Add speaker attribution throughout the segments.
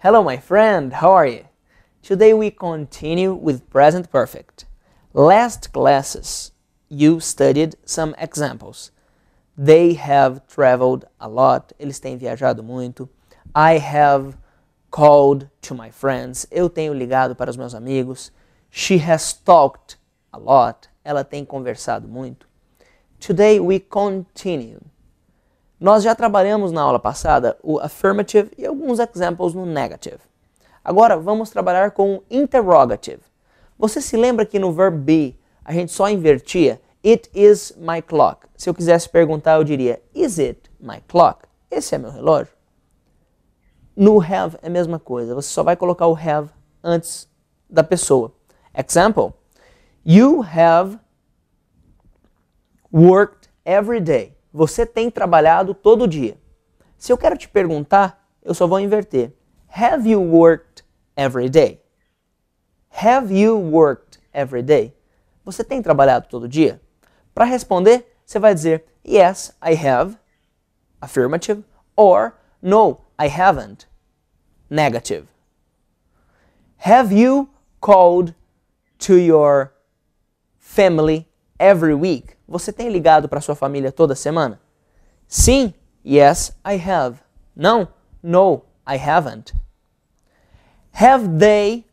Speaker 1: Hello, my friend, how are you? Today we continue with present perfect. Last classes, you studied some examples. They have traveled a lot, eles têm viajado muito. I have called to my friends, eu tenho ligado para os meus amigos. She has talked a lot, ela tem conversado muito. Today we continue. Nós já trabalhamos na aula passada o affirmative e alguns examples no negative. Agora vamos trabalhar com o interrogative. Você se lembra que no verbo be a gente só invertia It is my clock. Se eu quisesse perguntar, eu diria Is it my clock? Esse é meu relógio. No have é a mesma coisa. Você só vai colocar o have antes da pessoa. Example: You have worked every day. Você tem trabalhado todo dia. Se eu quero te perguntar, eu só vou inverter. Have you worked every day? Have you worked every day? Você tem trabalhado todo dia? Para responder, você vai dizer Yes, I have, affirmative, or No, I haven't, negative. Have you called to your family every week? Você tem ligado para sua família toda semana? Sim, yes, I have. Não, no, I haven't. Have they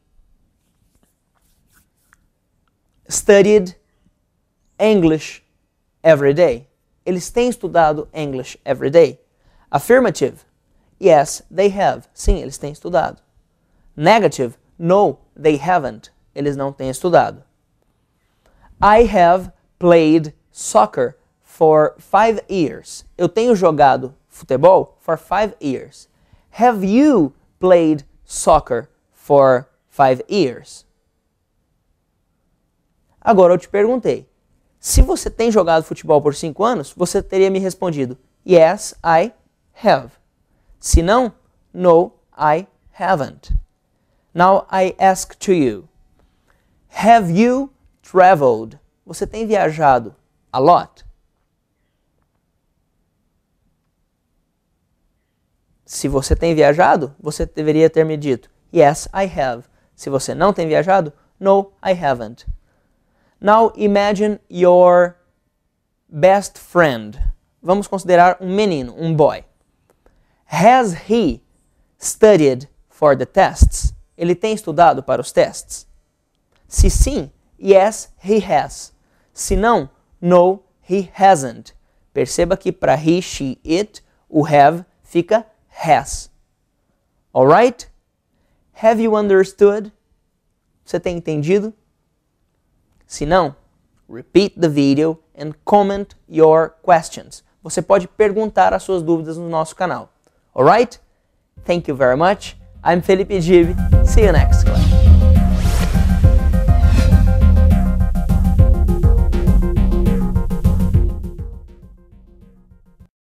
Speaker 1: studied English every day? Eles têm estudado English every day? Affirmative. Yes, they have. Sim, eles têm estudado. Negative. No, they haven't. Eles não têm estudado. I have played soccer for five years. Eu tenho jogado futebol for five years. Have you played soccer for five years? Agora eu te perguntei. Se você tem jogado futebol por cinco anos, você teria me respondido Yes, I have. Se não, No, I haven't. Now I ask to you. Have you traveled? Você tem viajado a lot? Se você tem viajado, você deveria ter me dito Yes, I have. Se você não tem viajado, No, I haven't. Now imagine your best friend. Vamos considerar um menino, um boy. Has he studied for the tests? Ele tem estudado para os testes? Se sim, yes, he has. Se não, no, he hasn't. Perceba que para he, she, it, o have fica has. Alright? Have you understood? Você tem entendido? Se não, repeat the video and comment your questions. Você pode perguntar as suas dúvidas no nosso canal. Alright? Thank you very much. I'm Felipe Gibi. See you next class.